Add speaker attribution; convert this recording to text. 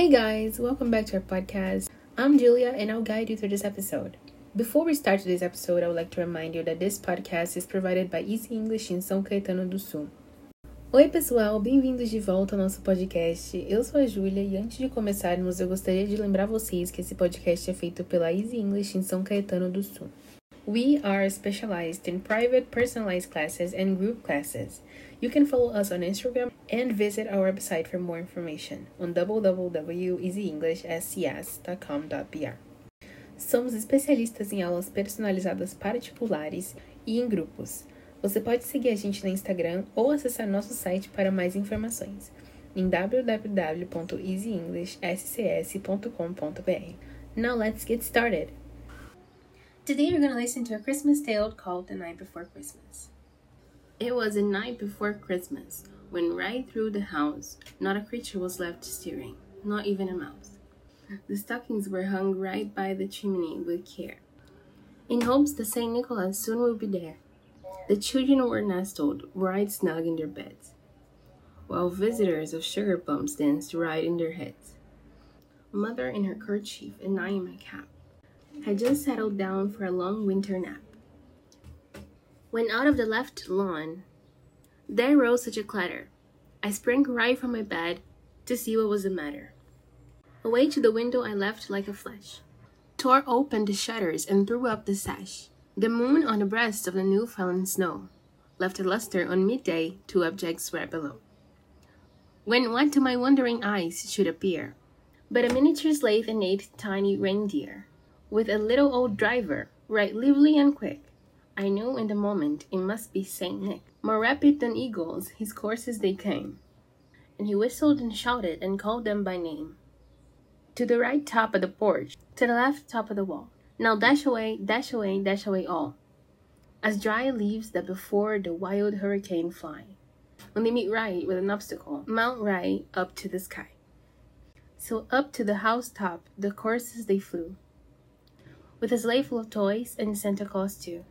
Speaker 1: Hey guys, welcome back to our podcast. I'm Julia and I'll guide you through this episode. Before we start today's episode, I would like to remind you that this podcast is provided by Easy English em São Caetano do Sul. Oi, pessoal, bem-vindos de volta ao nosso podcast. Eu sou a Júlia e antes de começarmos, eu gostaria de lembrar vocês que esse podcast é feito pela Easy English em São Caetano do Sul. We are specialized in private personalized classes and group classes. You can follow us on Instagram and visit our website for more information on www.easyenglishscs.com.br. Somos especialistas em aulas personalizadas particulares e em grupos. Você pode seguir a gente no Instagram ou acessar nosso site para mais informações em www.easyenglishscs.com.br. Now let's get started. Today we're going to listen to a Christmas tale called The Night Before Christmas. It was a night before Christmas when right through the house not a creature was left stirring, not even a mouse. The stockings were hung right by the chimney with care, in hopes that St. Nicholas soon would be there. The children were nestled right snug in their beds, while visitors of sugar plums danced right in their heads. Mother in her kerchief and I in my cap had just settled down for a long winter nap. When out of the left lawn, there rose such a clatter. I sprang right from my bed to see what was the matter. Away to the window I leapt like a flash, tore open the shutters and threw up the sash. The moon on the breast of the new fallen snow left a luster on midday two objects were below. When what to my wondering eyes should appear, but a miniature slave and eight tiny reindeer, with a little old driver, right lively and quick. I knew in the moment it must be Saint Nick. More rapid than eagles, his courses they came, and he whistled and shouted and called them by name. To the right top of the porch, to the left top of the wall. Now dash away, dash away, dash away all, as dry leaves that before the wild hurricane fly. When they meet right with an obstacle, mount right up to the sky. So up to the housetop the courses they flew, with a sleigh full of toys and Santa Claus too.